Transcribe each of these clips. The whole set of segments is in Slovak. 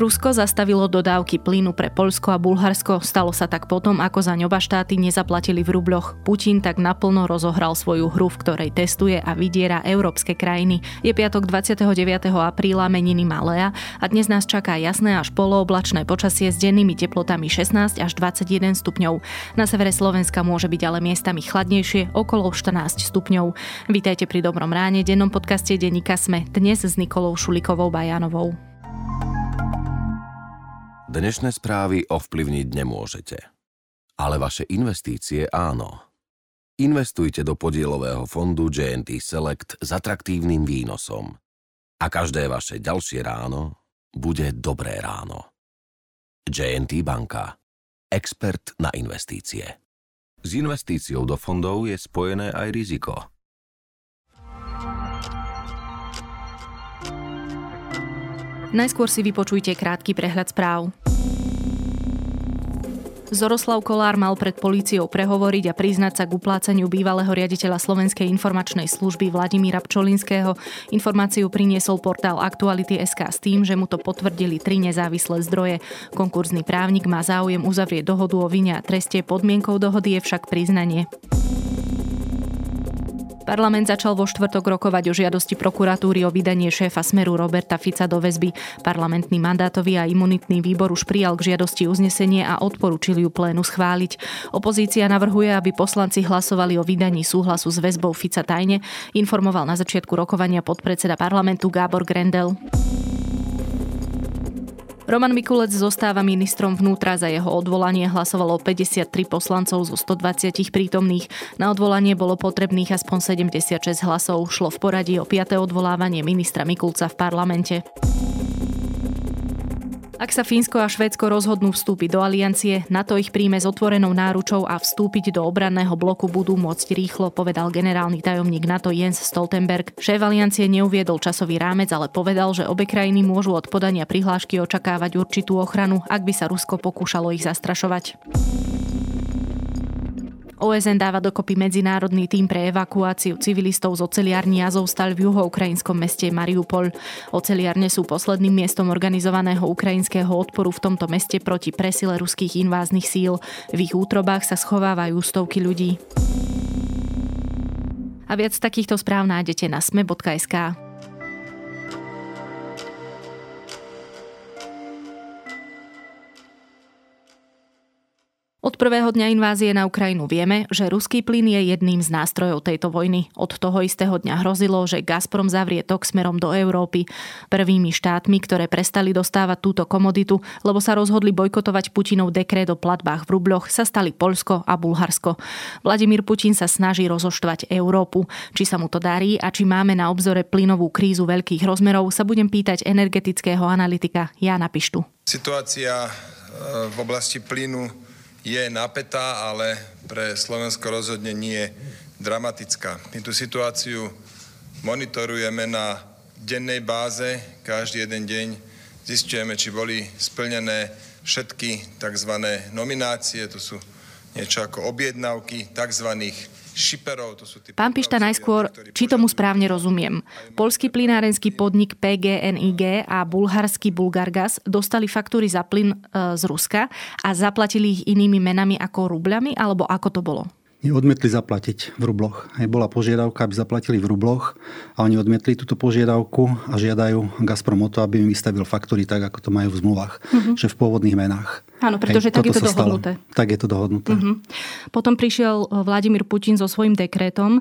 Rusko zastavilo dodávky plynu pre Polsko a Bulharsko. Stalo sa tak potom, ako za ňoba štáty nezaplatili v rubloch. Putin tak naplno rozohral svoju hru, v ktorej testuje a vydiera európske krajiny. Je piatok 29. apríla, meniny Malea a dnes nás čaká jasné až polooblačné počasie s dennými teplotami 16 až 21 stupňov. Na severe Slovenska môže byť ale miestami chladnejšie, okolo 14 stupňov. Vítajte pri Dobrom ráne, dennom podcaste Denika Sme, dnes s Nikolou Šulikovou Bajanovou. Dnešné správy ovplyvniť nemôžete. Ale vaše investície áno. Investujte do podielového fondu JNT Select s atraktívnym výnosom. A každé vaše ďalšie ráno bude dobré ráno. JNT Banka. Expert na investície. S investíciou do fondov je spojené aj riziko – Najskôr si vypočujte krátky prehľad správ. Zoroslav Kolár mal pred políciou prehovoriť a priznať sa k uplácaniu bývalého riaditeľa Slovenskej informačnej služby Vladimíra Pčolinského. Informáciu priniesol portál Aktuality.sk s tým, že mu to potvrdili tri nezávislé zdroje. Konkurzný právnik má záujem uzavrieť dohodu o vine a treste, podmienkou dohody je však priznanie. Parlament začal vo štvrtok rokovať o žiadosti prokuratúry o vydanie šéfa Smeru Roberta Fica do väzby. Parlamentný mandátový a imunitný výbor už prijal k žiadosti uznesenie a odporúčil ju plénu schváliť. Opozícia navrhuje, aby poslanci hlasovali o vydaní súhlasu s väzbou Fica tajne, informoval na začiatku rokovania podpredseda parlamentu Gábor Grendel. Roman Mikulec zostáva ministrom vnútra. Za jeho odvolanie hlasovalo 53 poslancov zo 120 prítomných. Na odvolanie bolo potrebných aspoň 76 hlasov. Šlo v poradí o 5. odvolávanie ministra Mikulca v parlamente. Ak sa Fínsko a Švédsko rozhodnú vstúpiť do aliancie, NATO ich príjme s otvorenou náručou a vstúpiť do obranného bloku budú môcť rýchlo, povedal generálny tajomník NATO Jens Stoltenberg. Šéf aliancie neuviedol časový rámec, ale povedal, že obe krajiny môžu od podania prihlášky očakávať určitú ochranu, ak by sa Rusko pokúšalo ich zastrašovať. OSN dáva dokopy medzinárodný tým pre evakuáciu civilistov z oceliarní Azovstal v juhoukrajinskom meste Mariupol. Oceliarne sú posledným miestom organizovaného ukrajinského odporu v tomto meste proti presile ruských inváznych síl. V ich útrobách sa schovávajú stovky ľudí. A viac takýchto správ nájdete na sme.sk. Od prvého dňa invázie na Ukrajinu vieme, že ruský plyn je jedným z nástrojov tejto vojny. Od toho istého dňa hrozilo, že Gazprom zavrie tok smerom do Európy. Prvými štátmi, ktoré prestali dostávať túto komoditu, lebo sa rozhodli bojkotovať Putinov dekret o platbách v rubloch, sa stali Polsko a Bulharsko. Vladimír Putin sa snaží rozoštvať Európu. Či sa mu to darí a či máme na obzore plynovú krízu veľkých rozmerov, sa budem pýtať energetického analytika Jana Pištu. Situácia e, v oblasti plynu je napätá, ale pre Slovensko rozhodne nie dramatická. My tú situáciu monitorujeme na dennej báze, každý jeden deň zistujeme, či boli splnené všetky tzv. nominácie, to sú niečo ako objednávky tzv šiperov. To sú tí Pán Pišta, najskôr, či tomu správne rozumiem. Polský plynárenský podnik PGNIG a bulharský Bulgargas dostali faktúry za plyn e, z Ruska a zaplatili ich inými menami ako rubľami, alebo ako to bolo? Odmietli zaplatiť v rubloch. Aj bola požiadavka, aby zaplatili v rubloch a oni odmietli túto požiadavku a žiadajú Gazprom o to, aby im vystavil faktúry tak, ako to majú v zmluvách, uh-huh. že v pôvodných menách. Áno, pretože Hej, tak je to dohodnuté. Stalo. Tak je to dohodnuté. Uh-huh. Potom prišiel Vladimír Putin so svojím dekrétom,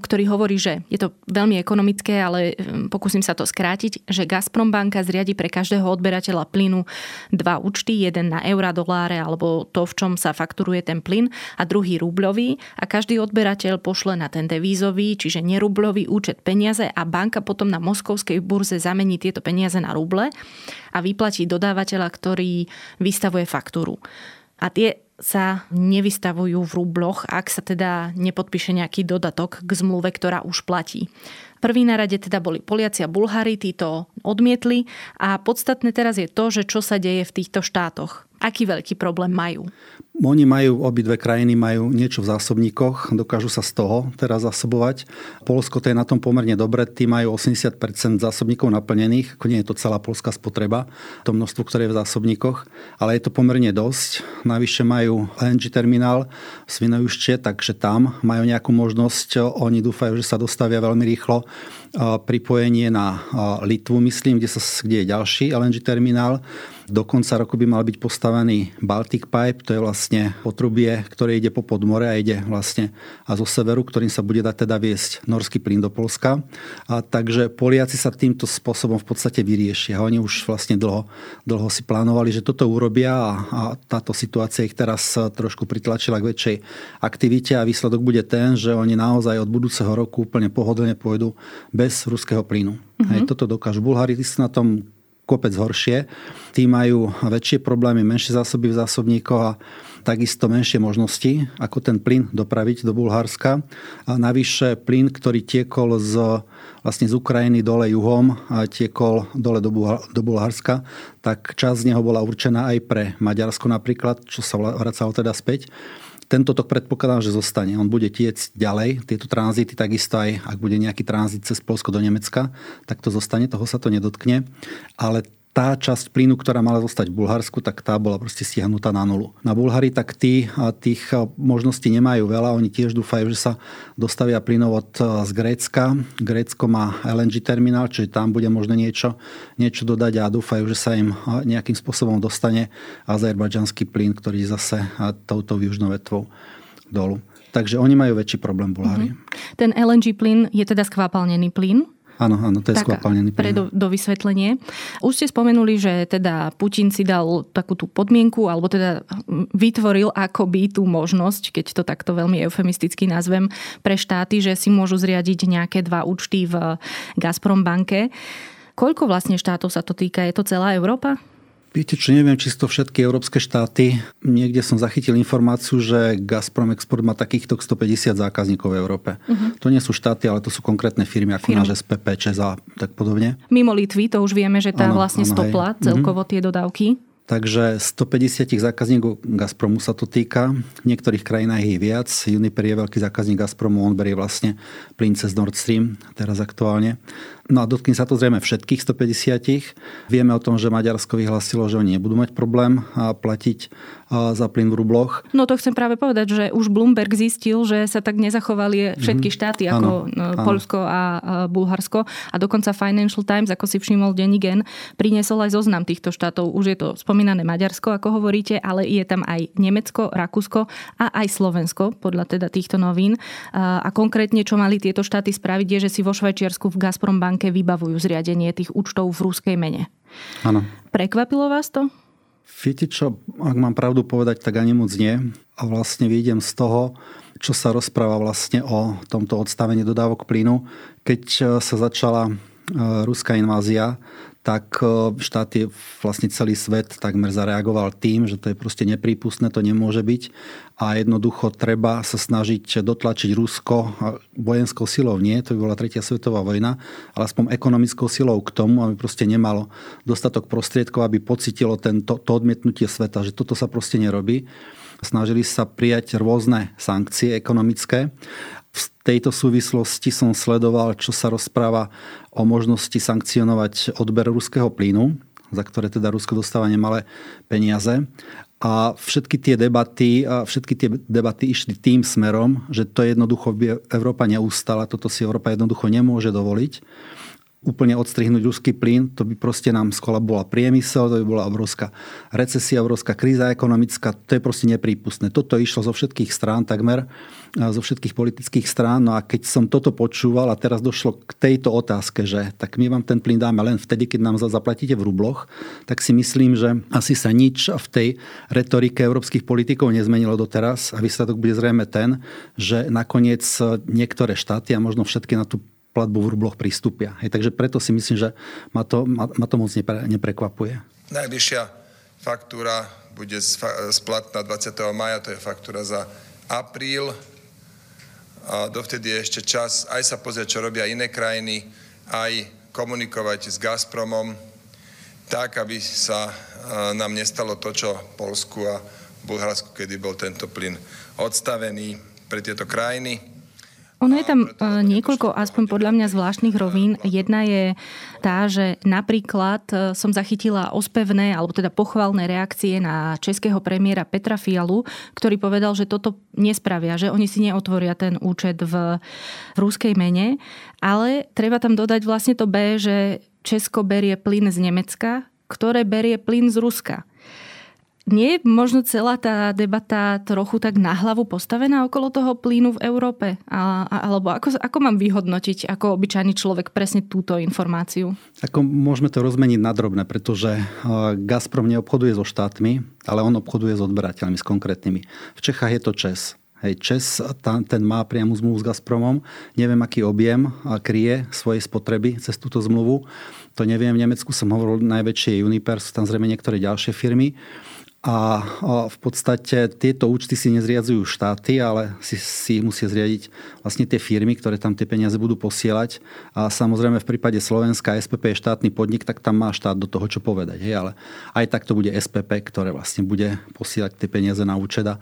ktorý hovorí, že je to veľmi ekonomické, ale pokúsim sa to skrátiť, že Gazprom banka zriadi pre každého odberateľa plynu dva účty, jeden na eura, doláre alebo to, v čom sa fakturuje ten plyn a druhý rubľový a každý odberateľ pošle na ten devízový, čiže nerubľový účet peniaze a banka potom na moskovskej burze zamení tieto peniaze na ruble a vyplatí dodávateľa, ktorý vystavuje faktúru. A tie sa nevystavujú v rubloch, ak sa teda nepodpíše nejaký dodatok k zmluve, ktorá už platí. Prvý na rade teda boli Poliaci a Bulhári, títo odmietli a podstatné teraz je to, že čo sa deje v týchto štátoch. Aký veľký problém majú? Oni majú, obidve krajiny majú niečo v zásobníkoch, dokážu sa z toho teraz zásobovať. Polsko to je na tom pomerne dobre, tí majú 80% zásobníkov naplnených, ako nie je to celá polská spotreba, to množstvo, ktoré je v zásobníkoch, ale je to pomerne dosť. Navyše majú LNG terminál v Svinojušte, takže tam majú nejakú možnosť, oni dúfajú, že sa dostavia veľmi rýchlo pripojenie na Litvu, myslím, kde, sa, kde je ďalší LNG terminál. Do konca roku by mal byť postavený Baltic Pipe, to je vlastne potrubie, ktoré ide po podmore a ide vlastne a zo severu, ktorým sa bude dať teda viesť norský plyn do Polska. A takže Poliaci sa týmto spôsobom v podstate vyriešia. Oni už vlastne dlho, dlho si plánovali, že toto urobia a, a táto situácia ich teraz trošku pritlačila k väčšej aktivite a výsledok bude ten, že oni naozaj od budúceho roku úplne pohodlne pôjdu bez ruského plynu. Mm-hmm. Hej, toto dokážu. Bulhári sú na tom kopec horšie. Tí majú väčšie problémy, menšie zásoby v zásobníkoch a takisto menšie možnosti, ako ten plyn dopraviť do Bulharska. A navyše plyn, ktorý tiekol z, vlastne z Ukrajiny dole juhom a tiekol dole do, do Bulharska, tak časť z neho bola určená aj pre Maďarsko napríklad, čo sa vracalo teda späť tento tok predpokladám, že zostane. On bude tiecť ďalej, tieto tranzity, takisto aj ak bude nejaký tranzit cez Polsko do Nemecka, tak to zostane, toho sa to nedotkne. Ale tá časť plynu, ktorá mala zostať v Bulharsku, tak tá bola proste stiahnutá na nulu. Na Bulhári tak tí tých možností nemajú veľa. Oni tiež dúfajú, že sa dostavia plynovod z Grécka. Grécko má LNG terminál, čiže tam bude možno niečo, niečo dodať a dúfajú, že sa im nejakým spôsobom dostane azerbajdžanský plyn, ktorý zase touto južnou vetvou dolu. Takže oni majú väčší problém Bulhári. Mm-hmm. Ten LNG plyn je teda skvapalnený plyn? Áno, áno, to je skvapalnený Pre do, do vysvetlenie. Už ste spomenuli, že teda Putin si dal takú tú podmienku, alebo teda vytvoril akoby tú možnosť, keď to takto veľmi eufemisticky nazvem, pre štáty, že si môžu zriadiť nejaké dva účty v Gazprom banke. Koľko vlastne štátov sa to týka? Je to celá Európa? Viete čo, neviem, či to všetky európske štáty. Niekde som zachytil informáciu, že Gazprom Export má takýchto 150 zákazníkov v Európe. Uh-huh. To nie sú štáty, ale to sú konkrétne firmy, ako náš SPP, ČES a tak podobne. Mimo Litvy, to už vieme, že tá ano, vlastne ano, stopla hej. celkovo uh-huh. tie dodávky. Takže 150 zákazníkov Gazpromu sa to týka. V niektorých krajinách je viac. Uniper je veľký zákazník Gazpromu, on berie vlastne plyn cez Nord Stream, teraz aktuálne. No a dotkne sa to zrejme všetkých 150. Vieme o tom, že Maďarsko vyhlásilo, že oni nebudú mať problém platiť za plyn v rubloch. No to chcem práve povedať, že už Bloomberg zistil, že sa tak nezachovali všetky mm-hmm. štáty ako ano, no, Polsko a Bulharsko. A dokonca Financial Times, ako si všimol Denigen, priniesol aj zoznam týchto štátov. Už je to spomínané Maďarsko, ako hovoríte, ale je tam aj Nemecko, Rakúsko a aj Slovensko, podľa teda týchto novín. A konkrétne, čo mali tieto štáty spraviť, je, že si vo Švajčiarsku v Gazprom banke banke vybavujú zriadenie tých účtov v ruskej mene. Áno. Prekvapilo vás to? Viete čo, ak mám pravdu povedať, tak ani moc nie. A vlastne vidím z toho, čo sa rozpráva vlastne o tomto odstavení dodávok plynu. Keď sa začala e, ruská invázia, tak e, štáty, vlastne celý svet takmer zareagoval tým, že to je proste neprípustné, to nemôže byť a jednoducho treba sa snažiť dotlačiť Rusko vojenskou silou. Nie, to by bola tretia svetová vojna, ale aspoň ekonomickou silou k tomu, aby proste nemalo dostatok prostriedkov, aby pocitilo tento, to odmietnutie sveta, že toto sa proste nerobí. Snažili sa prijať rôzne sankcie ekonomické v tejto súvislosti som sledoval, čo sa rozpráva o možnosti sankcionovať odber ruského plynu, za ktoré teda Rusko dostáva nemalé peniaze. A všetky tie debaty, všetky tie debaty išli tým smerom, že to jednoducho by Európa neustala, toto si Európa jednoducho nemôže dovoliť úplne odstrihnúť ruský plyn, to by proste nám skolabovala priemysel, to by bola obrovská recesia, obrovská kríza ekonomická, to je proste neprípustné. Toto išlo zo všetkých strán takmer, zo všetkých politických strán. No a keď som toto počúval a teraz došlo k tejto otázke, že tak my vám ten plyn dáme len vtedy, keď nám zaplatíte v rubloch, tak si myslím, že asi sa nič v tej retorike európskych politikov nezmenilo doteraz a výsledok bude zrejme ten, že nakoniec niektoré štáty a možno všetky na tú platbu v rubloch pristúpia. Hej, takže preto si myslím, že ma to, ma, ma to moc nepre, neprekvapuje. Najvyššia faktúra bude splatná 20. maja, to je faktúra za apríl. A dovtedy je ešte čas aj sa pozrieť, čo robia iné krajiny, aj komunikovať s Gazpromom, tak, aby sa nám nestalo to, čo Polsku a Bulharsku, kedy bol tento plyn odstavený pre tieto krajiny. Ono je tam e, niekoľko, aspoň podľa mňa, zvláštnych rovín. Jedna je tá, že napríklad e, som zachytila ospevné, alebo teda pochvalné reakcie na českého premiéra Petra Fialu, ktorý povedal, že toto nespravia, že oni si neotvoria ten účet v, v ruskej mene. Ale treba tam dodať vlastne to B, že Česko berie plyn z Nemecka, ktoré berie plyn z Ruska. Nie je možno celá tá debata trochu tak na hlavu postavená okolo toho plynu v Európe? A, alebo ako, ako mám vyhodnotiť ako obyčajný človek presne túto informáciu? Ako môžeme to rozmeniť na drobné, pretože Gazprom neobchoduje so štátmi, ale on obchoduje s odberateľmi, s konkrétnymi. V Čechách je to ČES. Hej, Čes ten má priamu zmluvu s Gazpromom. Neviem, aký objem kryje svojej spotreby cez túto zmluvu. To neviem. V Nemecku som hovoril najväčšie Uniper, sú tam zrejme niektoré ďalšie firmy. A v podstate tieto účty si nezriadzujú štáty, ale si, si musia zriadiť vlastne tie firmy, ktoré tam tie peniaze budú posielať. A samozrejme v prípade Slovenska SPP je štátny podnik, tak tam má štát do toho čo povedať. Hej? Ale aj tak to bude SPP, ktoré vlastne bude posielať tie peniaze na účet, a,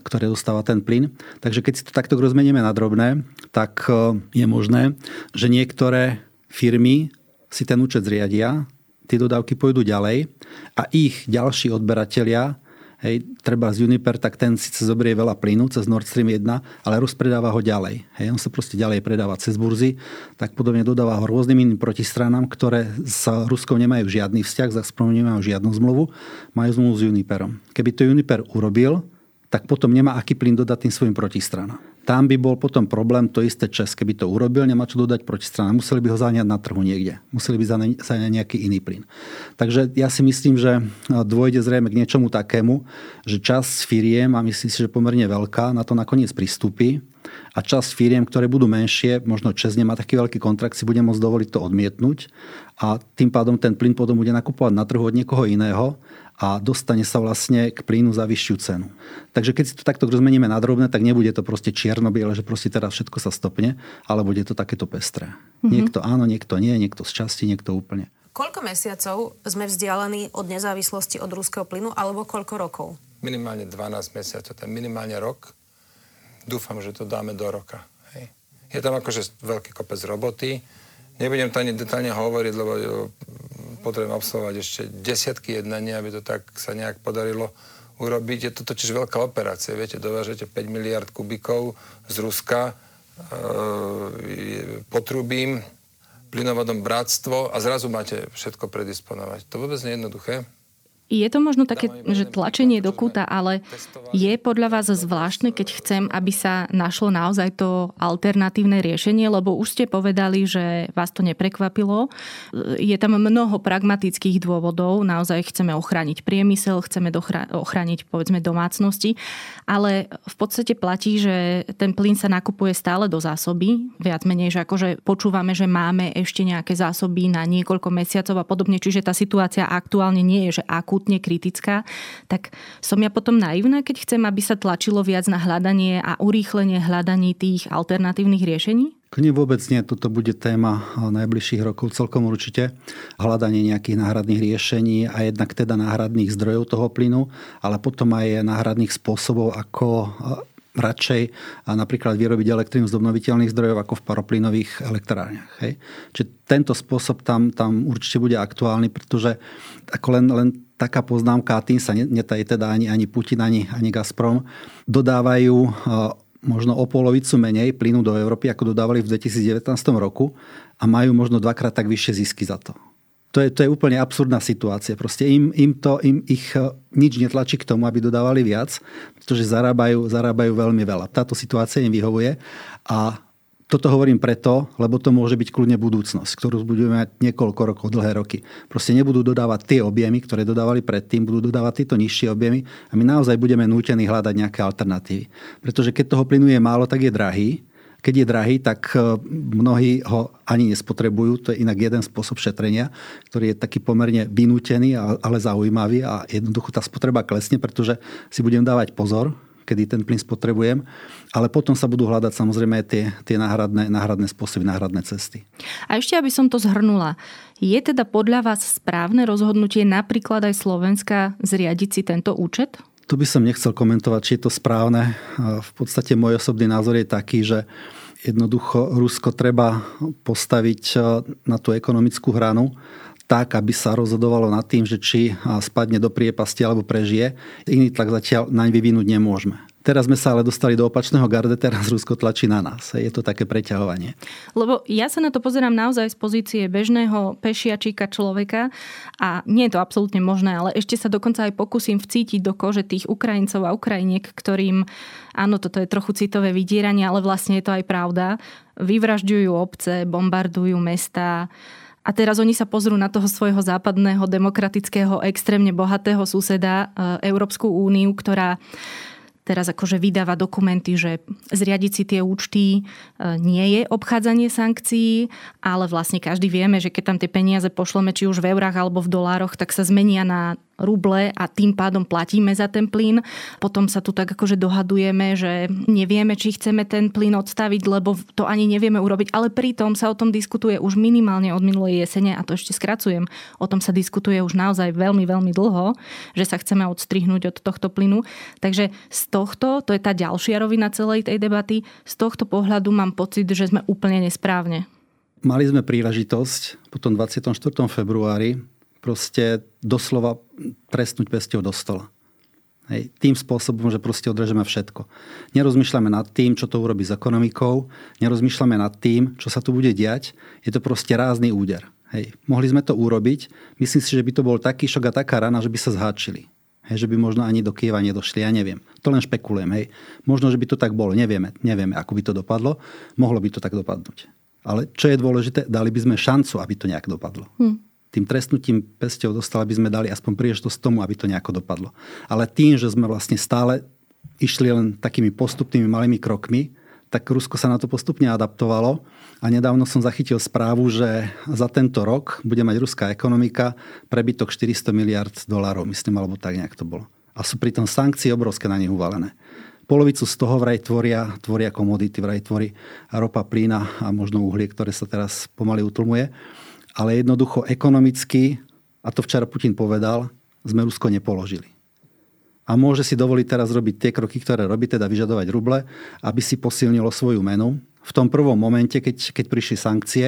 ktoré dostáva ten plyn. Takže keď si to takto rozmenieme na drobné, tak e, je možné, že niektoré firmy si ten účet zriadia, tie dodávky pôjdu ďalej a ich ďalší odberatelia, hej, treba z Uniper, tak ten síce zobrie veľa plynu cez Nord Stream 1, ale rozpredáva ho ďalej. Hej, on sa proste ďalej predáva cez burzy, tak podobne dodáva ho rôznym iným protistranám, ktoré s Ruskou nemajú žiadny vzťah, s Gazpromom nemajú žiadnu zmluvu, majú zmluvu s Uniperom. Keby to Uniper urobil, tak potom nemá aký plyn dodať tým svojim protistranám. Tam by bol potom problém to isté Čes, keby to urobil, nemá čo dodať protistrana. Museli by ho zaňať na trhu niekde. Museli by zaňať nejaký iný plyn. Takže ja si myslím, že dôjde zrejme k niečomu takému, že čas firiem, a myslím si, že pomerne veľká, na to nakoniec pristúpi a časť firiem, ktoré budú menšie, možno Čes nemá taký veľký kontrakt, si bude môcť dovoliť to odmietnúť a tým pádom ten plyn potom bude nakupovať na trhu od niekoho iného a dostane sa vlastne k plynu za vyššiu cenu. Takže keď si to takto rozmeníme na drobné, tak nebude to proste čierno-biele, že proste teraz všetko sa stopne, ale bude to takéto pestré. Mm-hmm. Niekto áno, niekto nie, niekto z časti, niekto úplne. Koľko mesiacov sme vzdialení od nezávislosti od ruského plynu, alebo koľko rokov? Minimálne 12 mesiacov, ten minimálne rok. Dúfam, že to dáme do roka. Hej. Je tam akože veľký kopec roboty. Nebudem to ani detálne hovoriť, lebo potrebujem absolvovať ešte desiatky jednaní, aby to tak sa nejak podarilo urobiť. Je to totiž veľká operácia. Viete, dovážete 5 miliard kubikov z Ruska, e, potrubím, plynovodom bratstvo a zrazu máte všetko predisponovať. To vôbec nie je jednoduché. Je to možno také, že tlačenie do kúta, ale je podľa vás zvláštne, keď chcem, aby sa našlo naozaj to alternatívne riešenie, lebo už ste povedali, že vás to neprekvapilo. Je tam mnoho pragmatických dôvodov, naozaj chceme ochrániť priemysel, chceme ochrániť povedzme domácnosti, ale v podstate platí, že ten plyn sa nakupuje stále do zásoby, viac menej, že akože počúvame, že máme ešte nejaké zásoby na niekoľko mesiacov a podobne, čiže tá situácia aktuálne nie je, že akú akútne kritická, tak som ja potom naivná, keď chcem, aby sa tlačilo viac na hľadanie a urýchlenie hľadaní tých alternatívnych riešení? Nie, vôbec nie. Toto bude téma najbližších rokov celkom určite. Hľadanie nejakých náhradných riešení a jednak teda náhradných zdrojov toho plynu, ale potom aj náhradných spôsobov, ako radšej napríklad vyrobiť elektrínu z obnoviteľných zdrojov ako v paroplynových elektrárniach. Hej. Čiže tento spôsob tam, tam určite bude aktuálny, pretože ako len, len taká poznámka, a tým sa netají teda ani, ani Putin, ani, ani Gazprom, dodávajú možno o polovicu menej plynu do Európy, ako dodávali v 2019 roku a majú možno dvakrát tak vyššie zisky za to to je, to je úplne absurdná situácia. Proste im, im, to, im ich e, nič netlačí k tomu, aby dodávali viac, pretože zarábajú, zarábajú veľmi veľa. Táto situácia im vyhovuje a toto hovorím preto, lebo to môže byť kľudne budúcnosť, ktorú budeme mať niekoľko rokov, dlhé roky. Proste nebudú dodávať tie objemy, ktoré dodávali predtým, budú dodávať tieto nižšie objemy a my naozaj budeme nútení hľadať nejaké alternatívy. Pretože keď toho plynu je málo, tak je drahý keď je drahý, tak e, mnohí ho ani nespotrebujú. To je inak jeden spôsob šetrenia, ktorý je taký pomerne vynútený, ale zaujímavý a jednoducho tá spotreba klesne, pretože si budem dávať pozor, kedy ten plyn spotrebujem, ale potom sa budú hľadať samozrejme tie, tie náhradné, náhradné spôsoby, náhradné cesty. A ešte, aby som to zhrnula, je teda podľa vás správne rozhodnutie napríklad aj Slovenska zriadiť si tento účet? Tu by som nechcel komentovať, či je to správne. V podstate môj osobný názor je taký, že jednoducho Rusko treba postaviť na tú ekonomickú hranu tak, aby sa rozhodovalo nad tým, že či spadne do priepasti alebo prežije. Iný tlak zatiaľ naň vyvinúť nemôžeme. Teraz sme sa ale dostali do opačného garde, teraz Rusko tlačí na nás. Je to také preťahovanie. Lebo ja sa na to pozerám naozaj z pozície bežného pešiačíka človeka a nie je to absolútne možné, ale ešte sa dokonca aj pokúsim vcítiť do kože tých Ukrajincov a Ukrajiniek, ktorým, áno, toto je trochu citové vydieranie, ale vlastne je to aj pravda, vyvražďujú obce, bombardujú mesta, a teraz oni sa pozrú na toho svojho západného, demokratického, extrémne bohatého suseda, e, Európsku úniu, ktorá teraz akože vydáva dokumenty, že zriadiť si tie účty e, nie je obchádzanie sankcií, ale vlastne každý vieme, že keď tam tie peniaze pošleme či už v eurách alebo v dolároch, tak sa zmenia na ruble a tým pádom platíme za ten plyn. Potom sa tu tak akože dohadujeme, že nevieme, či chceme ten plyn odstaviť, lebo to ani nevieme urobiť. Ale pritom sa o tom diskutuje už minimálne od minulej jesene a to ešte skracujem. O tom sa diskutuje už naozaj veľmi, veľmi dlho, že sa chceme odstrihnúť od tohto plynu. Takže z tohto, to je tá ďalšia rovina celej tej debaty, z tohto pohľadu mám pocit, že sme úplne nesprávne. Mali sme príležitosť po tom 24. februári proste doslova trestnúť pesťou do stola. Hej, tým spôsobom, že proste odrežeme všetko. Nerozmýšľame nad tým, čo to urobí s ekonomikou, nerozmýšľame nad tým, čo sa tu bude diať. Je to proste rázny úder. Hej, mohli sme to urobiť. Myslím si, že by to bol taký šok a taká rana, že by sa zháčili. Hej, že by možno ani do Kieva nedošli, ja neviem. To len špekulujem. Hej. Možno, že by to tak bolo, nevieme. Nevieme, ako by to dopadlo. Mohlo by to tak dopadnúť. Ale čo je dôležité, dali by sme šancu, aby to nejak dopadlo. Hm tým trestnutím pesťou dostala by sme dali aspoň príležitosť tomu, aby to nejako dopadlo. Ale tým, že sme vlastne stále išli len takými postupnými malými krokmi, tak Rusko sa na to postupne adaptovalo a nedávno som zachytil správu, že za tento rok bude mať ruská ekonomika prebytok 400 miliard dolárov, myslím, alebo tak nejak to bolo. A sú pritom sankcie obrovské na nich uvalené. Polovicu z toho vraj tvoria, tvoria komodity, vraj tvorí ropa, plína a možno uhlie, ktoré sa teraz pomaly utlmuje ale jednoducho ekonomicky, a to včera Putin povedal, sme Rusko nepoložili. A môže si dovoliť teraz robiť tie kroky, ktoré robí, teda vyžadovať ruble, aby si posilnilo svoju menu. V tom prvom momente, keď, keď prišli sankcie,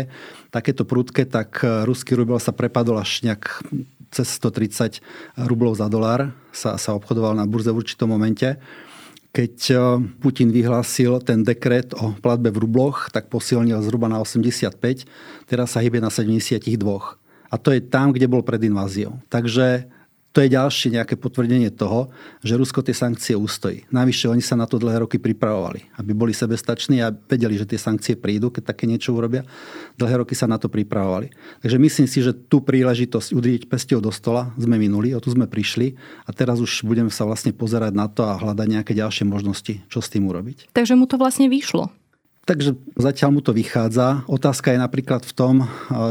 takéto prudké, tak ruský rubel sa prepadol až nejak cez 130 rublov za dolár, sa, sa obchodoval na burze v určitom momente keď eh, Putin vyhlásil ten dekret o platbe v rubloch, tak posilnil zhruba na 85, teraz sa hýbe na 72. A to je tam, kde bol pred inváziou. Takže to je ďalšie nejaké potvrdenie toho, že Rusko tie sankcie ustojí. Navyše oni sa na to dlhé roky pripravovali, aby boli sebestační a vedeli, že tie sankcie prídu, keď také niečo urobia. Dlhé roky sa na to pripravovali. Takže myslím si, že tú príležitosť udrieť pestiou do stola sme minuli, o tu sme prišli a teraz už budeme sa vlastne pozerať na to a hľadať nejaké ďalšie možnosti, čo s tým urobiť. Takže mu to vlastne vyšlo. Takže zatiaľ mu to vychádza. Otázka je napríklad v tom,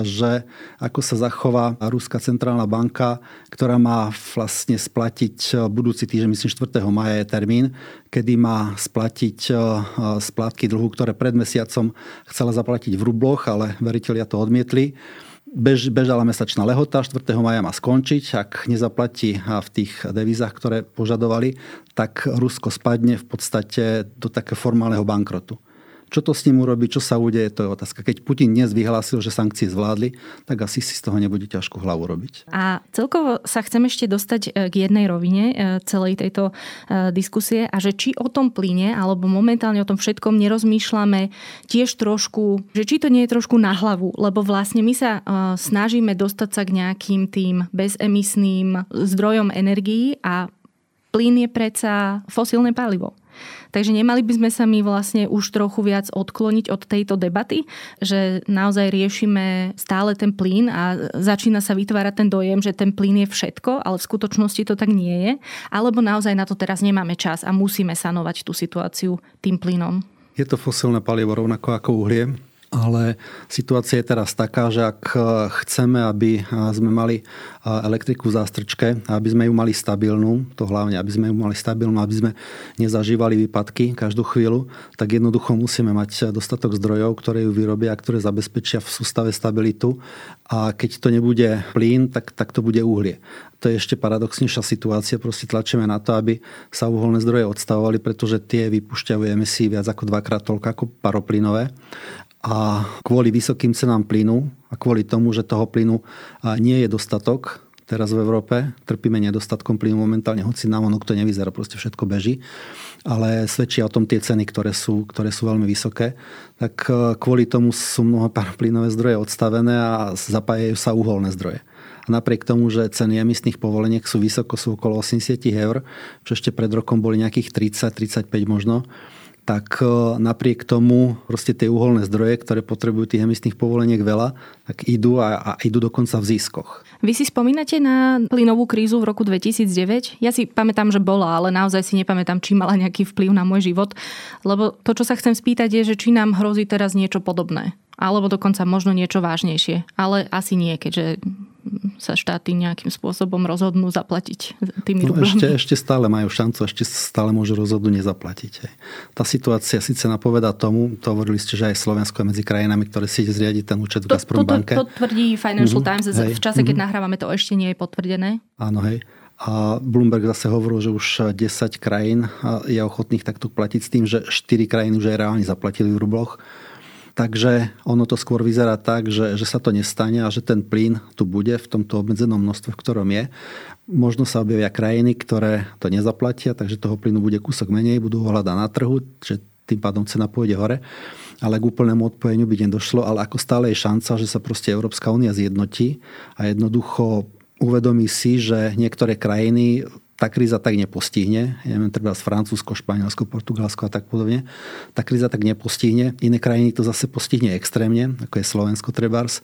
že ako sa zachová Ruská centrálna banka, ktorá má vlastne splatiť budúci týždeň, myslím 4. maja je termín, kedy má splatiť splátky dlhu, ktoré pred mesiacom chcela zaplatiť v rubloch, ale veriteľia to odmietli. Bež, bežala mesačná lehota, 4. maja má skončiť. Ak nezaplatí v tých devízach, ktoré požadovali, tak Rusko spadne v podstate do takého formálneho bankrotu. Čo to s ním urobí, čo sa udeje, to je otázka. Keď Putin dnes vyhlásil, že sankcie zvládli, tak asi si z toho nebude ťažko hlavu robiť. A celkovo sa chcem ešte dostať e, k jednej rovine e, celej tejto e, diskusie a že či o tom plyne, alebo momentálne o tom všetkom nerozmýšľame tiež trošku, že či to nie je trošku na hlavu, lebo vlastne my sa snažíme dostať sa k nejakým tým bezemisným zdrojom energií a plyn je predsa fosílne palivo. Takže nemali by sme sa my vlastne už trochu viac odkloniť od tejto debaty, že naozaj riešime stále ten plyn a začína sa vytvárať ten dojem, že ten plyn je všetko, ale v skutočnosti to tak nie je. Alebo naozaj na to teraz nemáme čas a musíme sanovať tú situáciu tým plynom. Je to fosilné palivo rovnako ako uhlie. Ale situácia je teraz taká, že ak e, chceme, aby e, sme mali e, elektriku v zástrčke, aby sme ju mali stabilnú, to hlavne, aby sme ju mali stabilnú, aby sme nezažívali výpadky každú chvíľu, tak jednoducho musíme mať dostatok zdrojov, ktoré ju vyrobia ktoré zabezpečia v sústave stabilitu. A keď to nebude plyn, tak, tak to bude uhlie. To je ešte paradoxnejšia situácia. Proste tlačíme na to, aby sa uholné zdroje odstavovali, pretože tie vypúšťajú emisí viac ako dvakrát toľko ako paroplynové a kvôli vysokým cenám plynu a kvôli tomu, že toho plynu nie je dostatok, teraz v Európe. Trpíme nedostatkom plynu momentálne, hoci nám ono to nevyzerá, proste všetko beží. Ale svedčia o tom tie ceny, ktoré sú, ktoré sú veľmi vysoké. Tak e, kvôli tomu sú mnoho plynové zdroje odstavené a zapájajú sa uholné zdroje. A napriek tomu, že ceny emisných povoleniek sú vysoko, sú okolo 80 eur, čo ešte pred rokom boli nejakých 30-35 možno, tak e, napriek tomu proste tie uholné zdroje, ktoré potrebujú tých emisných povoleniek veľa, tak idú a, a idú dokonca v ziskoch. Vy si spomínate na plynovú krízu v roku 2009? Ja si pamätám, že bola, ale naozaj si nepamätám, či mala nejaký vplyv na môj život. Lebo to, čo sa chcem spýtať, je, že či nám hrozí teraz niečo podobné. Alebo dokonca možno niečo vážnejšie. Ale asi nie, keďže sa štáty nejakým spôsobom rozhodnú zaplatiť tými no, Ešte, ešte stále majú šancu, ešte stále môžu rozhodnúť nezaplatiť. Tá situácia síce napoveda tomu, to hovorili ste, že aj Slovensko je medzi krajinami, ktoré si zriadiť ten účet v Gazprom banke. To, to, to tvrdí Financial mm-hmm, Times hej, v čase, keď mm-hmm. nahrávame, to ešte nie je potvrdené. Áno, hej. A Bloomberg zase hovoril, že už 10 krajín je ochotných takto platiť s tým, že 4 krajiny už aj reálne zaplatili v rubloch. Takže ono to skôr vyzerá tak, že, že sa to nestane a že ten plyn tu bude v tomto obmedzenom množstve, v ktorom je. Možno sa objavia krajiny, ktoré to nezaplatia, takže toho plynu bude kúsok menej, budú ho hľadať na trhu, že tým pádom cena pôjde hore. Ale k úplnému odpojeniu by nedošlo, ale ako stále je šanca, že sa proste Európska únia zjednotí a jednoducho uvedomí si, že niektoré krajiny tá kríza tak nepostihne, ja neviem, treba z Francúzsko, Španielsko, Portugalsko a tak podobne, tá kríza tak nepostihne. Iné krajiny to zase postihne extrémne, ako je Slovensko, Trebars,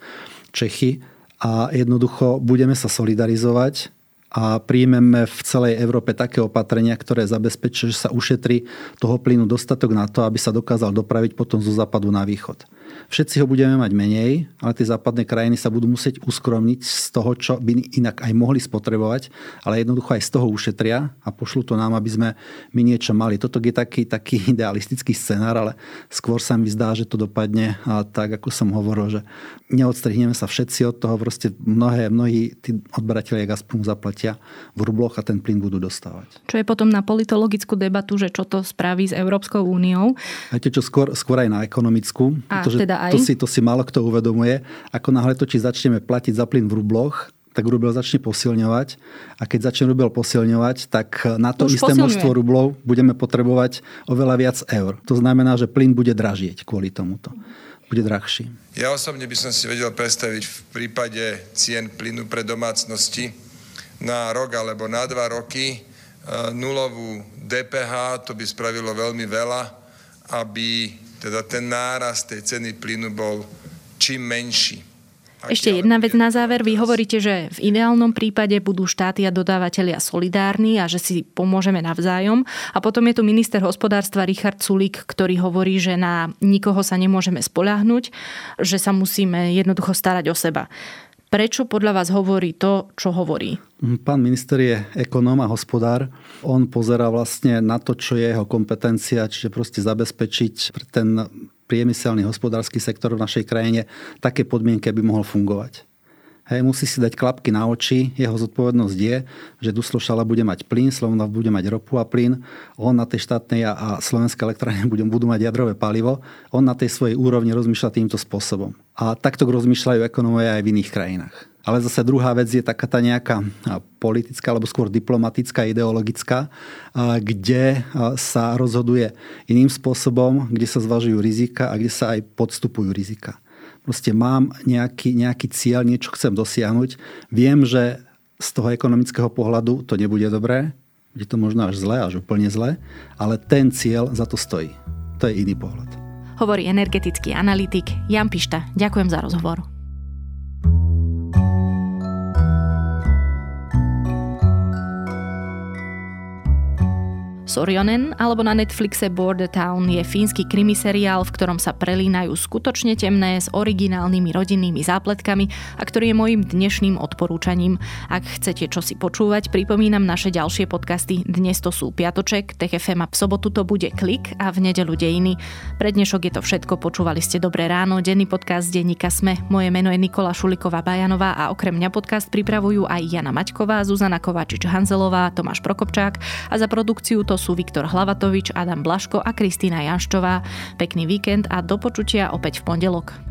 Čechy a jednoducho budeme sa solidarizovať a príjmeme v celej Európe také opatrenia, ktoré zabezpečia, že sa ušetrí toho plynu dostatok na to, aby sa dokázal dopraviť potom zo západu na východ. Všetci ho budeme mať menej, ale tie západné krajiny sa budú musieť uskromniť z toho, čo by inak aj mohli spotrebovať, ale jednoducho aj z toho ušetria a pošlu to nám, aby sme my niečo mali. Toto je taký, taký idealistický scenár, ale skôr sa mi zdá, že to dopadne a tak, ako som hovoril, že neodstrihneme sa všetci od toho, proste mnohé, mnohí tí odberatelia Gazpromu zaplatia v rubloch a ten plyn budú dostávať. Čo je potom na politologickú debatu, že čo to spraví s Európskou úniou? Viete čo, skôr, skôr aj na ekonomickú. A pretože teda aj? To si, to si málo kto uvedomuje. Ako náhle to, či začneme platiť za plyn v rubloch, tak rubel začne posilňovať. A keď začne rubel posilňovať, tak na to Už isté posilňuje. množstvo rublov budeme potrebovať oveľa viac eur. To znamená, že plyn bude dražieť kvôli tomuto. Bude drahší. Ja osobne by som si vedel predstaviť v prípade cien plynu pre domácnosti na rok alebo na dva roky e, nulovú DPH, to by spravilo veľmi veľa, aby teda ten nárast tej ceny plynu bol čím menší. Ešte jedna vec na záver. Vy hovoríte, že v ideálnom prípade budú štáty a dodávateľia solidárni a že si pomôžeme navzájom. A potom je tu minister hospodárstva Richard Sulik, ktorý hovorí, že na nikoho sa nemôžeme spoľahnúť, že sa musíme jednoducho starať o seba. Prečo podľa vás hovorí to, čo hovorí? Pán minister je ekonóm a hospodár. On pozera vlastne na to, čo je jeho kompetencia, čiže proste zabezpečiť ten priemyselný hospodársky sektor v našej krajine také podmienky, aby mohol fungovať. Hej, musí si dať klapky na oči. Jeho zodpovednosť je, že Duslošala bude mať plyn, Slovnav bude mať ropu a plyn. On na tej štátnej a slovenské elektrárne budú, budú mať jadrové palivo. On na tej svojej úrovni rozmýšľa týmto spôsobom. A takto rozmýšľajú ekonomové aj v iných krajinách. Ale zase druhá vec je taká tá nejaká politická, alebo skôr diplomatická, ideologická, kde sa rozhoduje iným spôsobom, kde sa zvažujú rizika a kde sa aj podstupujú rizika proste mám nejaký, nejaký cieľ, niečo chcem dosiahnuť. Viem, že z toho ekonomického pohľadu to nebude dobré, je to možno až zle, až úplne zle, ale ten cieľ za to stojí. To je iný pohľad. Hovorí energetický analytik Jan Pišta. Ďakujem za rozhovor. Sorionen alebo na Netflixe Border Town je fínsky krimiseriál, v ktorom sa prelínajú skutočne temné s originálnymi rodinnými zápletkami a ktorý je môjim dnešným odporúčaním. Ak chcete čosi počúvať, pripomínam naše ďalšie podcasty. Dnes to sú Piatoček, TFM a v sobotu to bude Klik a v nedelu Dejiny. Pre dnešok je to všetko, počúvali ste Dobré ráno, denný podcast denníka Sme. Moje meno je Nikola Šuliková Bajanová a okrem mňa podcast pripravujú aj Jana Maťková, Zuzana Kovačič-Hanzelová, Tomáš Prokopčák a za produkciu to sú Viktor Hlavatovič, Adam Blaško a Kristýna Janščová. Pekný víkend a do počutia opäť v pondelok.